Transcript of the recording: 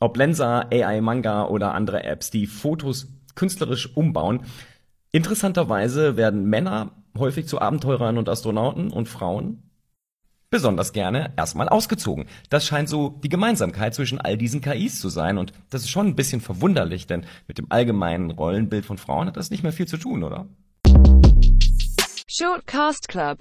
Ob Lensa, AI Manga oder andere Apps, die Fotos künstlerisch umbauen. Interessanterweise werden Männer häufig zu Abenteurern und Astronauten und Frauen besonders gerne erstmal ausgezogen. Das scheint so die Gemeinsamkeit zwischen all diesen KIs zu sein und das ist schon ein bisschen verwunderlich, denn mit dem allgemeinen Rollenbild von Frauen hat das nicht mehr viel zu tun, oder? Shortcast Club